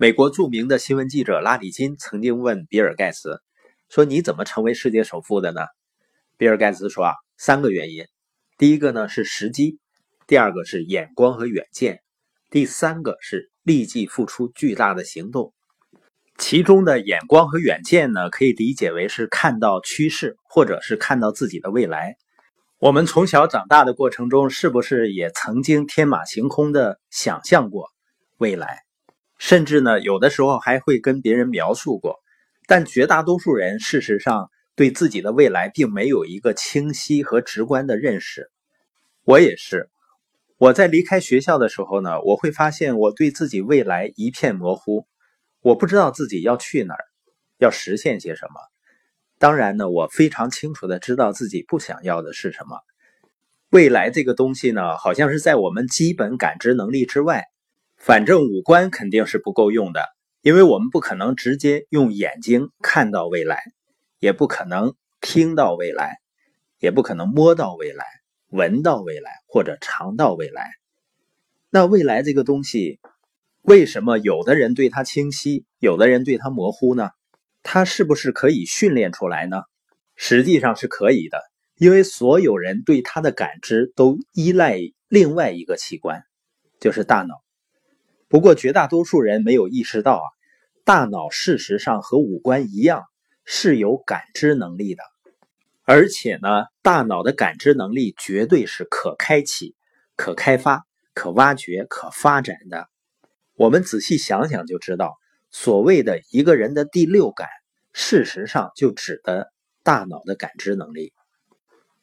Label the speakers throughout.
Speaker 1: 美国著名的新闻记者拉里金曾经问比尔盖茨说：“你怎么成为世界首富的呢？”比尔盖茨说：“啊，三个原因。第一个呢是时机，第二个是眼光和远见，第三个是立即付出巨大的行动。其中的眼光和远见呢，可以理解为是看到趋势，或者是看到自己的未来。我们从小长大的过程中，是不是也曾经天马行空的想象过未来？”甚至呢，有的时候还会跟别人描述过，但绝大多数人事实上对自己的未来并没有一个清晰和直观的认识。我也是，我在离开学校的时候呢，我会发现我对自己未来一片模糊，我不知道自己要去哪儿，要实现些什么。当然呢，我非常清楚的知道自己不想要的是什么。未来这个东西呢，好像是在我们基本感知能力之外。反正五官肯定是不够用的，因为我们不可能直接用眼睛看到未来，也不可能听到未来，也不可能摸到未来、闻到未来或者尝到未来。那未来这个东西，为什么有的人对它清晰，有的人对它模糊呢？它是不是可以训练出来呢？实际上是可以的，因为所有人对它的感知都依赖另外一个器官，就是大脑。不过，绝大多数人没有意识到啊，大脑事实上和五官一样是有感知能力的，而且呢，大脑的感知能力绝对是可开启、可开发、可挖掘、可发展的。我们仔细想想就知道，所谓的一个人的第六感，事实上就指的大脑的感知能力。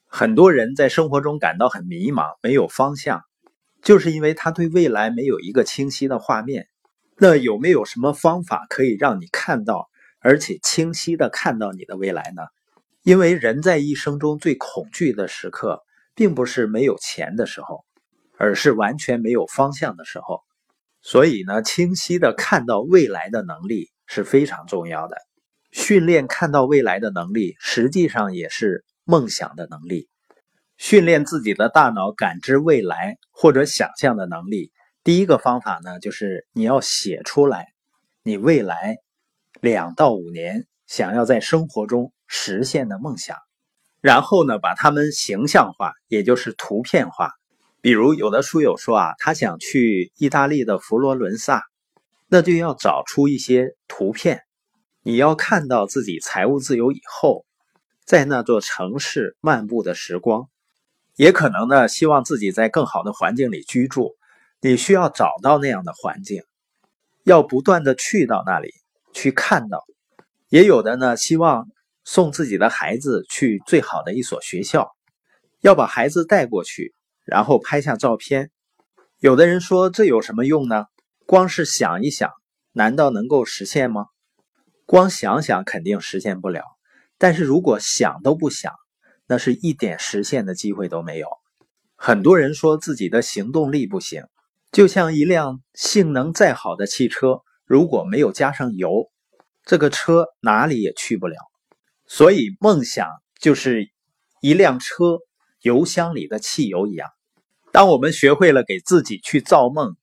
Speaker 1: 很多人在生活中感到很迷茫，没有方向。就是因为他对未来没有一个清晰的画面，那有没有什么方法可以让你看到，而且清晰的看到你的未来呢？因为人在一生中最恐惧的时刻，并不是没有钱的时候，而是完全没有方向的时候。所以呢，清晰的看到未来的能力是非常重要的。训练看到未来的能力，实际上也是梦想的能力。训练自己的大脑感知未来或者想象的能力，第一个方法呢，就是你要写出来你未来两到五年想要在生活中实现的梦想，然后呢，把它们形象化，也就是图片化。比如有的书友说啊，他想去意大利的佛罗伦萨，那就要找出一些图片，你要看到自己财务自由以后，在那座城市漫步的时光。也可能呢，希望自己在更好的环境里居住，你需要找到那样的环境，要不断的去到那里去看到。也有的呢，希望送自己的孩子去最好的一所学校，要把孩子带过去，然后拍下照片。有的人说这有什么用呢？光是想一想，难道能够实现吗？光想想肯定实现不了，但是如果想都不想。那是一点实现的机会都没有。很多人说自己的行动力不行，就像一辆性能再好的汽车，如果没有加上油，这个车哪里也去不了。所以，梦想就是一辆车油箱里的汽油一样。当我们学会了给自己去造梦，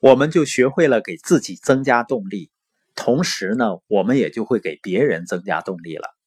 Speaker 1: 我们就学会了给自己增加动力，同时呢，我们也就会给别人增加动力了。